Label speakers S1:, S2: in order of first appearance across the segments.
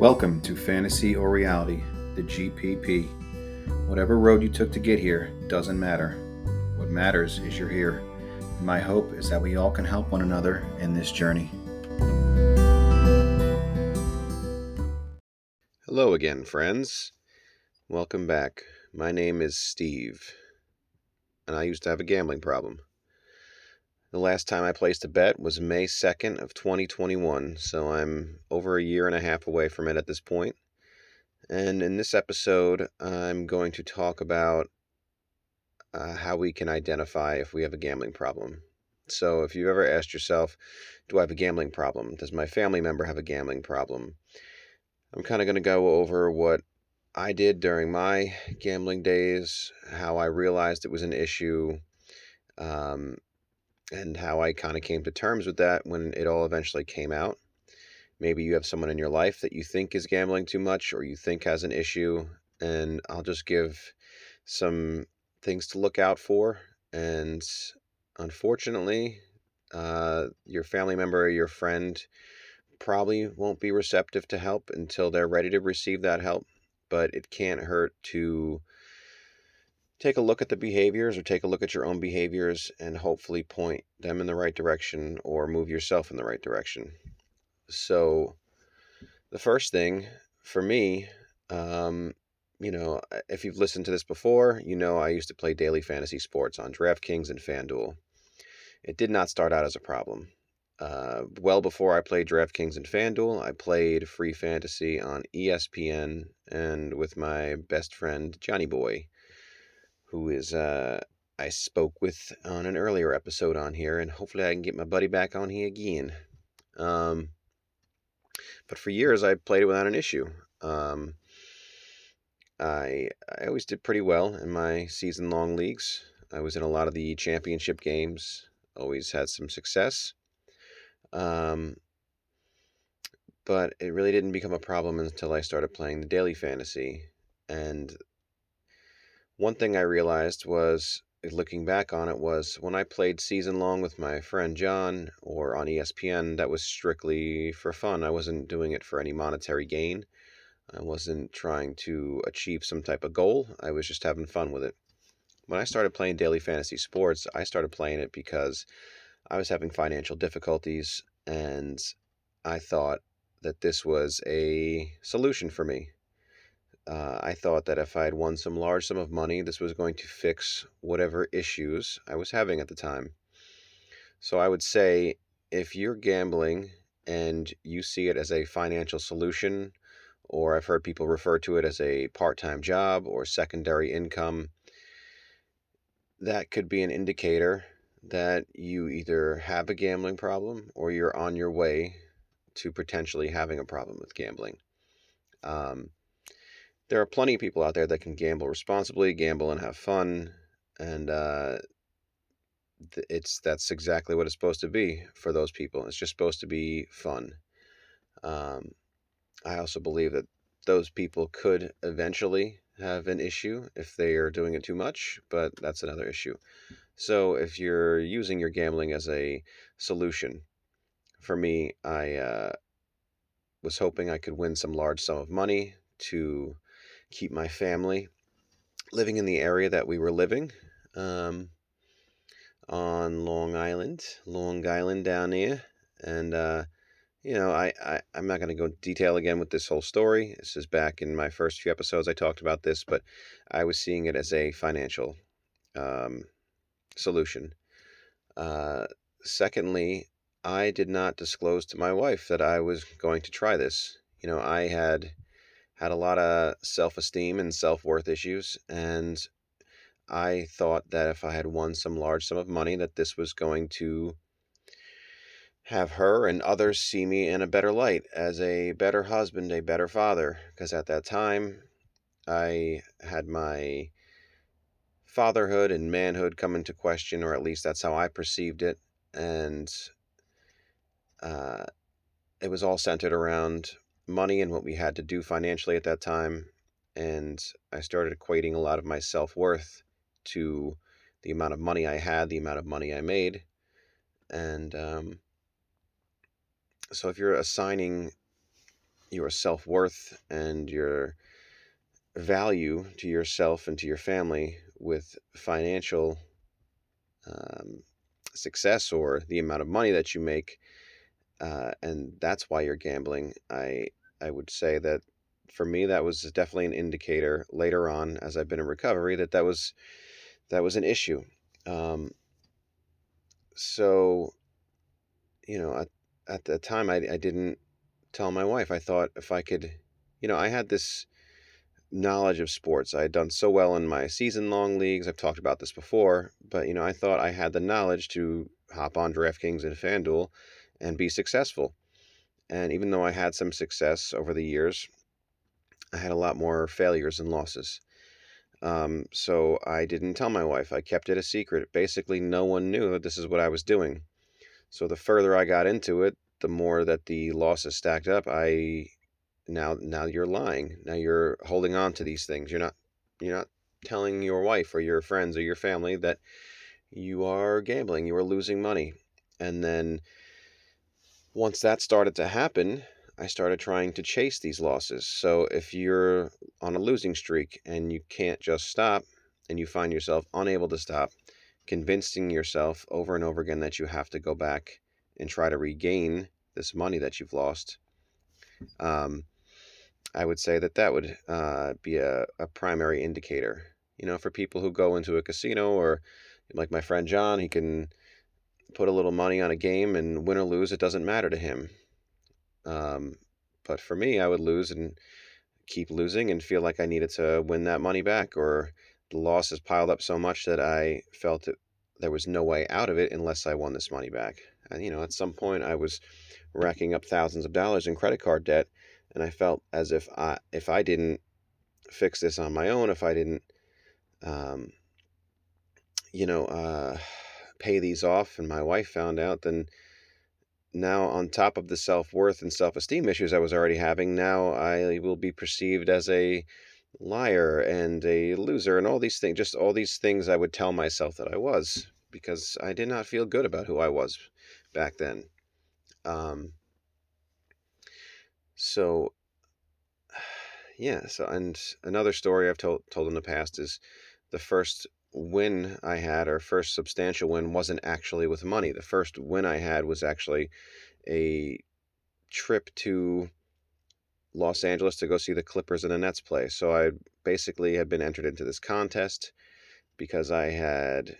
S1: Welcome to Fantasy or Reality, the GPP. Whatever road you took to get here doesn't matter. What matters is you're here. my hope is that we all can help one another in this journey.
S2: Hello again, friends. Welcome back. My name is Steve, and I used to have a gambling problem. The last time I placed a bet was May 2nd of 2021, so I'm over a year and a half away from it at this point. And in this episode, I'm going to talk about uh, how we can identify if we have a gambling problem. So, if you've ever asked yourself, do I have a gambling problem? Does my family member have a gambling problem? I'm kind of going to go over what I did during my gambling days, how I realized it was an issue, um, and how I kind of came to terms with that when it all eventually came out. Maybe you have someone in your life that you think is gambling too much or you think has an issue, and I'll just give some things to look out for. And unfortunately, uh, your family member or your friend probably won't be receptive to help until they're ready to receive that help. But it can't hurt to take a look at the behaviors or take a look at your own behaviors and hopefully point them in the right direction or move yourself in the right direction. So, the first thing for me, um, you know, if you've listened to this before, you know I used to play daily fantasy sports on DraftKings and FanDuel. It did not start out as a problem. Uh, well before I played DraftKings and FanDuel, I played free fantasy on ESPN and with my best friend Johnny Boy who is uh, I spoke with on an earlier episode on here, and hopefully I can get my buddy back on here again. Um, but for years I played it without an issue. Um, I I always did pretty well in my season long leagues. I was in a lot of the championship games. Always had some success. Um, but it really didn't become a problem until I started playing the daily fantasy, and one thing I realized was eh, looking back on it was when I played season long with my friend John or on ESPN, that was strictly for fun. I wasn't doing it for any monetary gain. I wasn't trying to achieve some type of goal. I was just having fun with it. When I started playing daily fantasy sports, I started playing it because I was having financial difficulties and I thought that this was a solution for me. Uh, I thought that if I had won some large sum of money, this was going to fix whatever issues I was having at the time. So I would say if you're gambling and you see it as a financial solution, or I've heard people refer to it as a part time job or secondary income, that could be an indicator that you either have a gambling problem or you're on your way to potentially having a problem with gambling. Um, there are plenty of people out there that can gamble responsibly, gamble and have fun, and uh, it's that's exactly what it's supposed to be for those people. It's just supposed to be fun. Um, I also believe that those people could eventually have an issue if they are doing it too much, but that's another issue. So if you're using your gambling as a solution, for me, I uh, was hoping I could win some large sum of money to keep my family living in the area that we were living um, on Long Island, Long Island down here. And, uh, you know, I, I, I'm not going to go detail again with this whole story. This is back in my first few episodes, I talked about this, but I was seeing it as a financial um, solution. Uh, secondly, I did not disclose to my wife that I was going to try this. You know, I had had a lot of self esteem and self worth issues. And I thought that if I had won some large sum of money, that this was going to have her and others see me in a better light as a better husband, a better father. Because at that time, I had my fatherhood and manhood come into question, or at least that's how I perceived it. And uh, it was all centered around money and what we had to do financially at that time. And I started equating a lot of my self worth to the amount of money I had, the amount of money I made. And um, so if you're assigning your self worth and your value to yourself and to your family with financial um, success or the amount of money that you make, uh, and that's why you're gambling. I I would say that for me that was definitely an indicator later on as I've been in recovery that that was that was an issue. Um, so, you know, at, at the time I, I didn't tell my wife. I thought if I could, you know, I had this knowledge of sports. I had done so well in my season long leagues. I've talked about this before, but you know, I thought I had the knowledge to hop on DraftKings and FanDuel and be successful. And even though I had some success over the years, I had a lot more failures and losses. Um, so I didn't tell my wife. I kept it a secret. Basically, no one knew that this is what I was doing. So the further I got into it, the more that the losses stacked up. I now now you're lying. Now you're holding on to these things. You're not you're not telling your wife or your friends or your family that you are gambling. You are losing money. And then once that started to happen, I started trying to chase these losses. So if you're on a losing streak and you can't just stop and you find yourself unable to stop, convincing yourself over and over again that you have to go back and try to regain this money that you've lost, um, I would say that that would uh, be a, a primary indicator. You know, for people who go into a casino or like my friend John, he can put a little money on a game and win or lose, it doesn't matter to him. Um, but for me, I would lose and keep losing and feel like I needed to win that money back, or the loss losses piled up so much that I felt that there was no way out of it unless I won this money back. And, you know, at some point, I was racking up thousands of dollars in credit card debt, and I felt as if I if I didn't fix this on my own, if I didn't, um, you know, uh, pay these off, and my wife found out, then now on top of the self-worth and self-esteem issues I was already having, now I will be perceived as a liar and a loser and all these things, just all these things I would tell myself that I was because I did not feel good about who I was back then. Um, so yeah, so and another story I've told told in the past is the first win I had, or first substantial win, wasn't actually with money. The first win I had was actually a trip to Los Angeles to go see the Clippers and the Nets play. So I basically had been entered into this contest because I had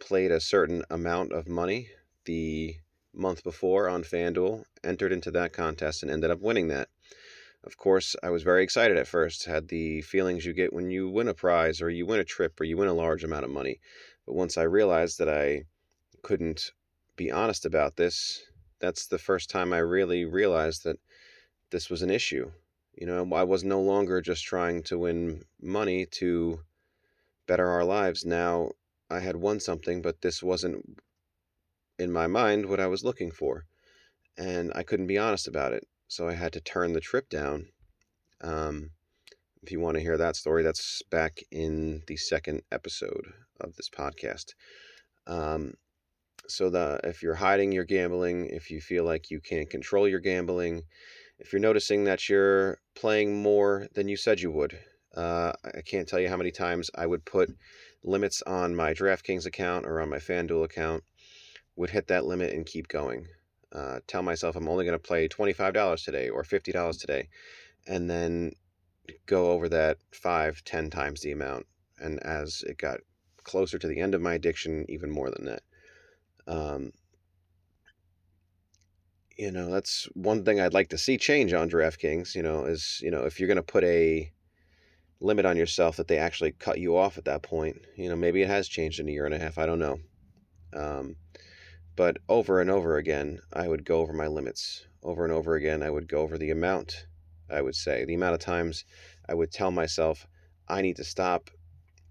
S2: played a certain amount of money the month before on FanDuel, entered into that contest, and ended up winning that. Of course, I was very excited at first, had the feelings you get when you win a prize or you win a trip or you win a large amount of money. But once I realized that I couldn't be honest about this, that's the first time I really realized that this was an issue. You know, I was no longer just trying to win money to better our lives. Now I had won something, but this wasn't in my mind what I was looking for. And I couldn't be honest about it so I had to turn the trip down. Um, if you want to hear that story, that's back in the second episode of this podcast. Um, so the if you're hiding your gambling, if you feel like you can't control your gambling, if you're noticing that you're playing more than you said you would, uh, I can't tell you how many times I would put limits on my DraftKings account or on my FanDuel account, would hit that limit and keep going uh, tell myself I'm only going to play $25 today or $50 today, and then go over that five, ten times the amount. And as it got closer to the end of my addiction, even more than that. Um, you know, that's one thing I'd like to see change on DraftKings, you know, is, you know, if you're going to put a limit on yourself that they actually cut you off at that point. You know, maybe it has changed in a year and a half. I don't know. Um, but over and over again, I would go over my limits. Over and over again, I would go over the amount, I would say, the amount of times I would tell myself, I need to stop.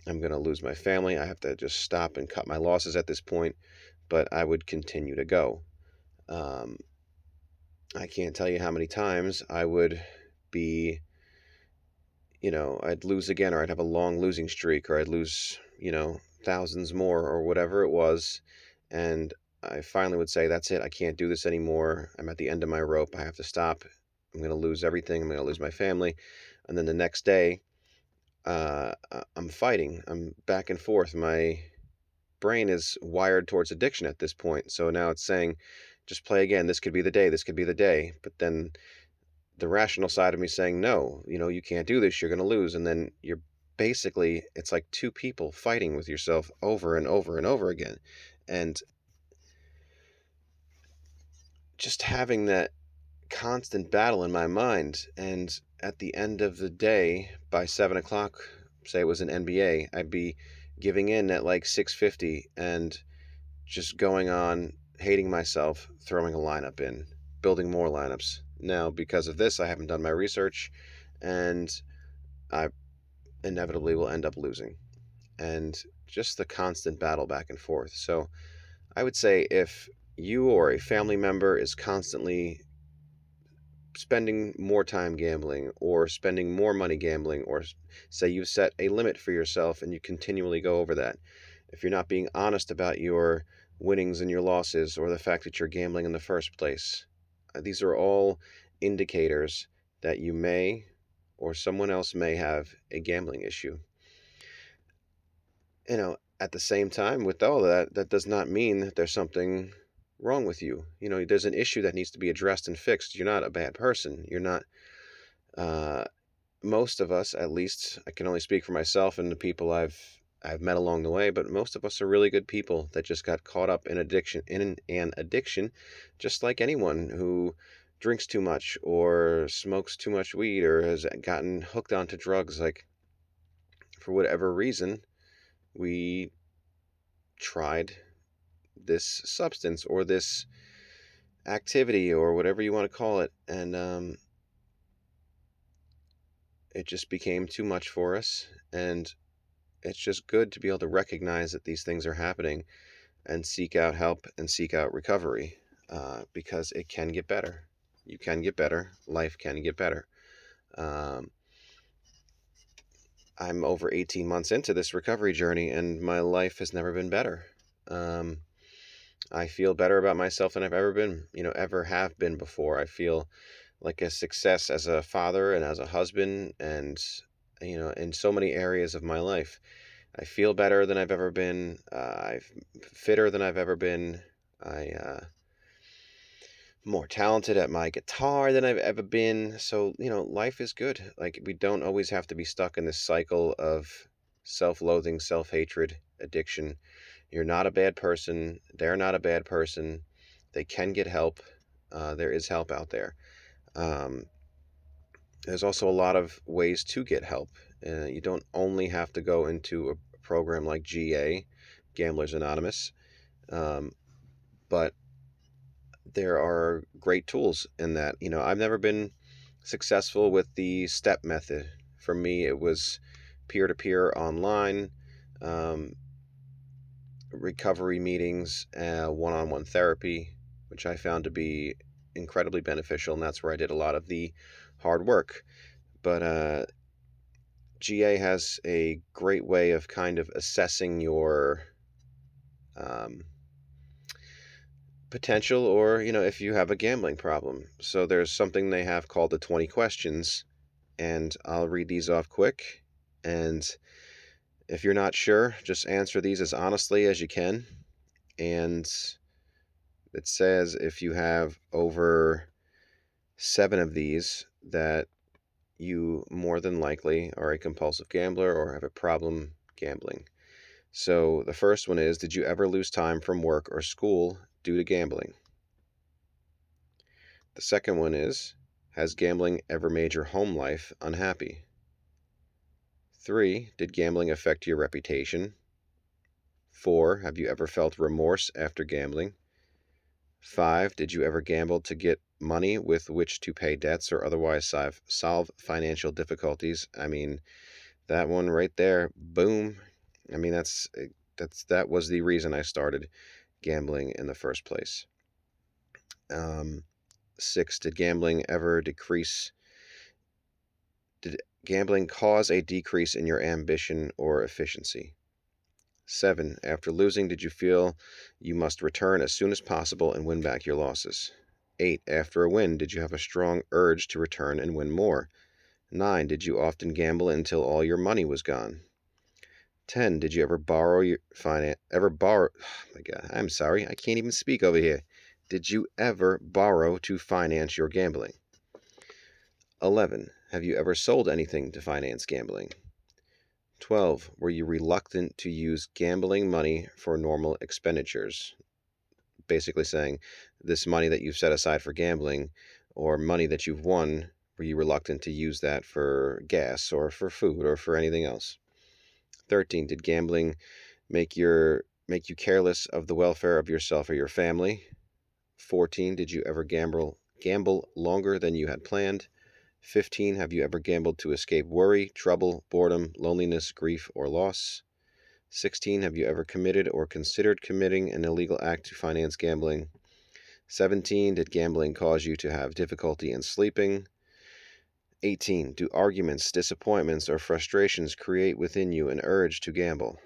S2: I'm going to lose my family. I have to just stop and cut my losses at this point. But I would continue to go. Um, I can't tell you how many times I would be, you know, I'd lose again, or I'd have a long losing streak, or I'd lose, you know, thousands more, or whatever it was. And I finally would say, that's it. I can't do this anymore. I'm at the end of my rope. I have to stop I'm going to lose everything. I'm going to lose my family. And then the next day, uh, I'm fighting. I'm back and forth. My brain is wired towards addiction at this point. So now it's saying, just play again. This could be the day. This could be the day. But then the rational side of me saying, no, you know, you can't do this. You're going to lose. And then you're basically, it's like two people fighting with yourself over and over and over again. And just having that constant battle in my mind. And at the end of the day, by seven o'clock, say it was an NBA, I'd be giving in at like 650 and just going on hating myself, throwing a lineup in, building more lineups. Now, because of this, I haven't done my research and I inevitably will end up losing. And just the constant battle back and forth. So I would say if you or a family member is constantly spending more time gambling or spending more money gambling, or say you've set a limit for yourself and you continually go over that, if you're not being honest about your winnings and your losses or the fact that you're gambling in the first place, uh, these are all indicators that you may or someone else may have a gambling issue. You know, at the same time, with all that, that does not mean that there's something wrong with you. You know, there's an issue that needs to be addressed and fixed. You're not a bad person. You're not. Uh, most of us, at least, I can only speak for myself and the people I've I've met along the way, but most of us are really good people that just got caught up in addiction in an addiction, just like anyone who drinks too much or smokes too much weed or has gotten hooked onto drugs. Like for whatever reason, we tried this substance or this activity or whatever you want to call it. And um, it just became too much for us. And it's just good to be able to recognize that these things are happening and seek out help and seek out recovery uh, because it can get better. You can get better. Life can get better. Um, I'm over 18 months into this recovery journey, and my life has never been better. Um, I feel better about myself than I've ever been, you know, ever have been before. I feel like a success as a father and as a husband and, you know, in so many areas of my life. I feel better than I've ever been. Uh, I'm fitter than I've ever been. I, uh, more talented at my guitar than I've ever been. So, you know, life is good. Like, we don't always have to be stuck in this cycle of self loathing, self hatred, addiction. You're not a bad person. They're not a bad person. They can get help. Uh, there is help out there. Um, there's also a lot of ways to get help. Uh, you don't only have to go into a program like GA, Gamblers Anonymous, um, but there are great tools in that. You know, I've never been successful with the step method. For me, it was peer to peer online. Um, recovery meetings, one on one therapy, which I found to be incredibly beneficial. And that's where I did a lot of the hard work. But uh, GA has a great way of kind of assessing your um, potential or, you know, if you have a gambling problem. So there's something they have called the 20 questions. And I'll read these off quick. And if you're not sure, just answer these as honestly as you can. And it says if you have over seven of these, that you more than likely are a compulsive gambler or have a problem gambling. So the first one is Did you ever lose time from work or school due to gambling? The second one is Has gambling ever made your home life unhappy? Three, did gambling affect your reputation? Four, have you ever felt remorse after gambling? Five, did you ever gamble to get money with which to pay debts or otherwise solve financial difficulties? I mean, that one right there, boom. I mean, that's eh, that's that was the reason I started gambling in the first place. Um, six, did gambling ever decrease? Did Gambling cause a decrease in your ambition or efficiency? 7. After losing, did you feel you must return as soon as possible and win back your losses? 8. After a win, did you have a strong urge to return and win more? 9. Did you often gamble until all your money was gone? 10. Did you ever borrow your finance ever borrow oh my god, I'm sorry. I can't even speak over here. Did you ever borrow to finance your gambling? 11. Have you ever sold anything to finance gambling? 12. Were you reluctant to use gambling money for normal expenditures? Basically saying this money that you've set aside for gambling or money that you've won, were you reluctant to use that for gas or for food or for anything else? 13. Did gambling make your make you careless of the welfare of yourself or your family? 14. Did you ever gamble gamble longer than you had planned? 15. Have you ever gambled to escape worry, trouble, boredom, loneliness, grief, or loss? 16. Have you ever committed or considered committing an illegal act to finance gambling? 17. Did gambling cause you to have difficulty in sleeping? 18. Do arguments, disappointments, or frustrations create within you an urge to gamble?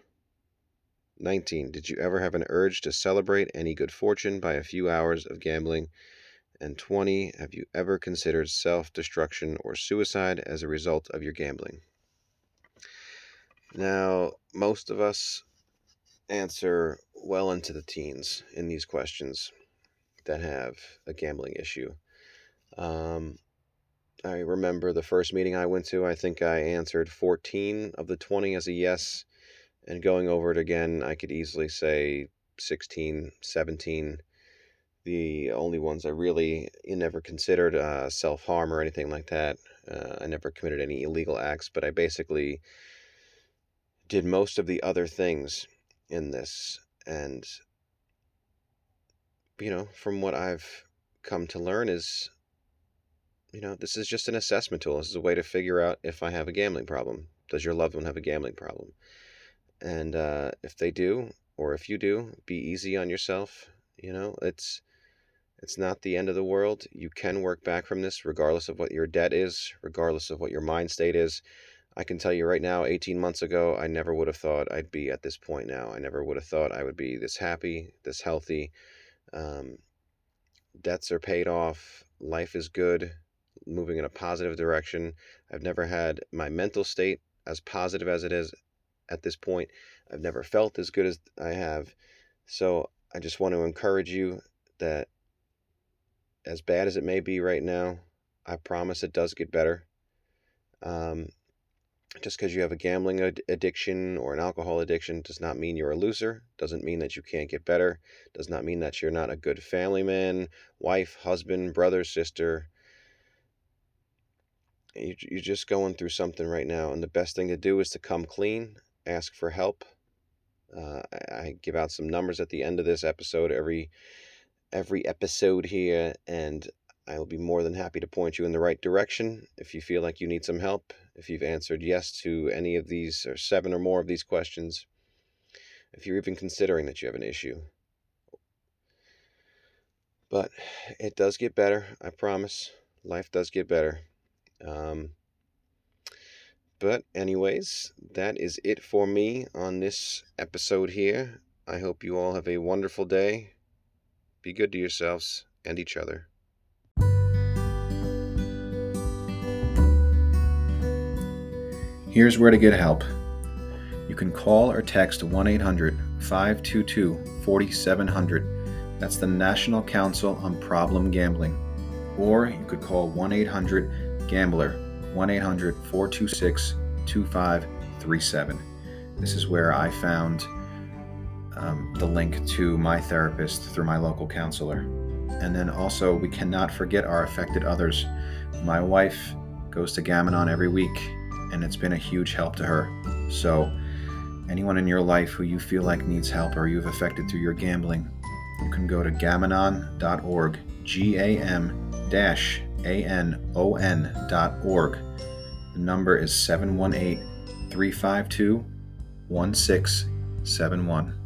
S2: 19. Did you ever have an urge to celebrate any good fortune by a few hours of gambling? And 20. Have you ever considered self destruction or suicide as a result of your gambling? Now, most of us answer well into the teens in these questions that have a gambling issue. Um, I remember the first meeting I went to, I think I answered 14 of the 20 as a yes. And going over it again, I could easily say 16, 17. The only ones I really never considered uh, self harm or anything like that. Uh, I never committed any illegal acts, but I basically did most of the other things in this. And, you know, from what I've come to learn is you know, this is just an assessment tool. This is a way to figure out if I have a gambling problem. Does your loved one have a gambling problem? And uh, if they do, or if you do, be easy on yourself. You know, it's it's not the end of the world. You can work back from this, regardless of what your debt is, regardless of what your mind state is. I can tell you right now, 18 months ago, I never would have thought I'd be at this point now. I never would have thought I would be this happy, this healthy. Um, debts are paid off. Life is good moving in a positive direction. I've never had my mental state as positive as it is at this point. I've never felt as good as I have. So I just want to encourage you that as bad as it may be right now, I promise it does get better. Um, just because you have a gambling ad- addiction or an alcohol addiction does not mean you're a loser. Doesn't mean that you can't get better. Does not mean that you're not a good family man, wife, husband, brother, sister, you're just going through something right now, and the best thing to do is to come clean, ask for help. Uh, I give out some numbers at the end of this episode every every episode here, and I will be more than happy to point you in the right direction if you feel like you need some help. If you've answered yes to any of these or seven or more of these questions, if you're even considering that you have an issue. But it does get better, I promise. Life does get better. Um, but, anyways, that is it for me on this episode here. I hope you all have a wonderful day. Be good to yourselves and each other.
S1: Here's where to get help. You can call or text 1 800 522 4700. That's the National Council on Problem Gambling. Or you could call 1 800 Gambler, 1 800 426 2537. This is where I found um, the link to my therapist through my local counselor. And then also, we cannot forget our affected others. My wife goes to Gam-Anon every week, and it's been a huge help to her. So, anyone in your life who you feel like needs help or you've affected through your gambling, you can go to gamanon.org, G A M dash The number is 718 352 1671.